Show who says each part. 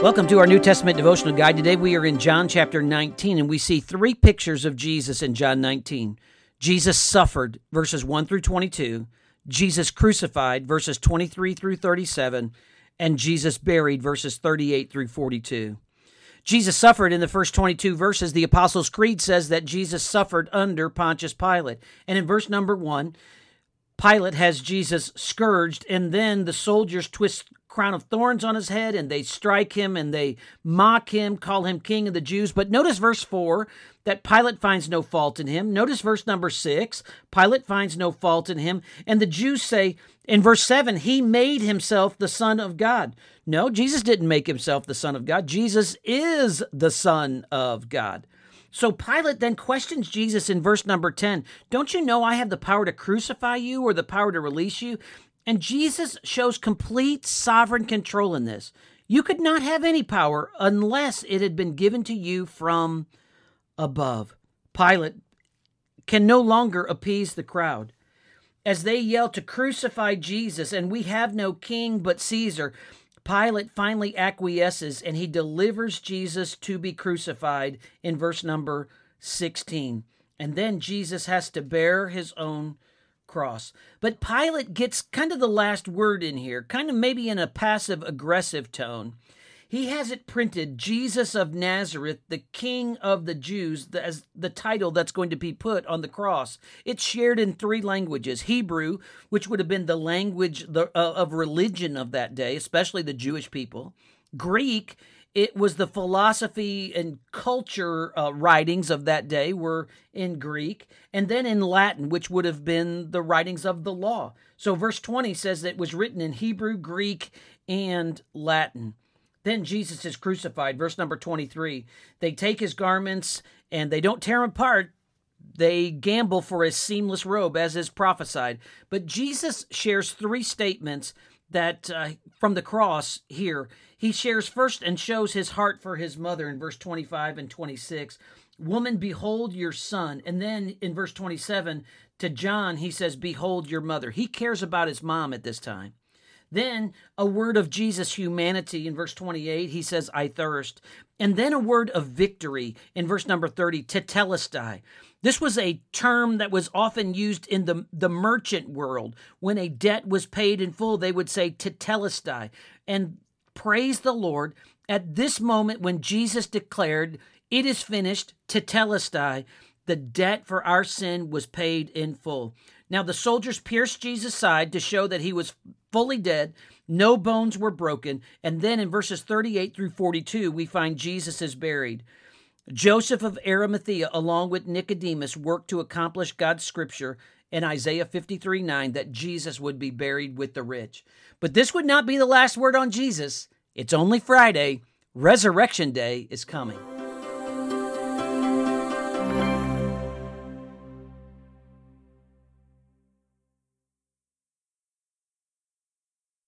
Speaker 1: Welcome to our New Testament devotional guide. Today we are in John chapter 19 and we see three pictures of Jesus in John 19. Jesus suffered, verses 1 through 22, Jesus crucified, verses 23 through 37, and Jesus buried, verses 38 through 42. Jesus suffered in the first 22 verses. The Apostles' Creed says that Jesus suffered under Pontius Pilate. And in verse number 1, Pilate has Jesus scourged, and then the soldiers twist crown of thorns on his head and they strike him and they mock him, call him king of the Jews. But notice verse 4 that Pilate finds no fault in him. Notice verse number 6 Pilate finds no fault in him. And the Jews say in verse 7 he made himself the Son of God. No, Jesus didn't make himself the Son of God. Jesus is the Son of God. So Pilate then questions Jesus in verse number 10 Don't you know I have the power to crucify you or the power to release you? And Jesus shows complete sovereign control in this. You could not have any power unless it had been given to you from above. Pilate can no longer appease the crowd. As they yell to crucify Jesus, and we have no king but Caesar, Pilate finally acquiesces and he delivers Jesus to be crucified in verse number 16. And then Jesus has to bear his own cross. But Pilate gets kind of the last word in here, kind of maybe in a passive aggressive tone. He has it printed Jesus of Nazareth, the King of the Jews, as the title that's going to be put on the cross. It's shared in three languages Hebrew, which would have been the language uh, of religion of that day, especially the Jewish people, Greek, it was the philosophy and culture uh, writings of that day were in Greek, and then in Latin, which would have been the writings of the law. So, verse 20 says that it was written in Hebrew, Greek, and Latin. Then Jesus is crucified. Verse number 23. They take his garments and they don't tear him apart. They gamble for his seamless robe, as is prophesied. But Jesus shares three statements that uh, from the cross here, he shares first and shows his heart for his mother in verse 25 and 26. Woman, behold your son. And then in verse 27, to John, he says, Behold your mother. He cares about his mom at this time. Then a word of Jesus' humanity in verse 28, he says, I thirst. And then a word of victory in verse number 30, tetelestai. This was a term that was often used in the, the merchant world. When a debt was paid in full, they would say tetelestai. And praise the Lord, at this moment when Jesus declared, It is finished, tetelestai, the debt for our sin was paid in full. Now the soldiers pierced Jesus' side to show that he was fully dead. No bones were broken. And then in verses 38 through 42, we find Jesus is buried. Joseph of Arimathea, along with Nicodemus, worked to accomplish God's scripture in Isaiah 53 9 that Jesus would be buried with the rich. But this would not be the last word on Jesus. It's only Friday. Resurrection Day is coming.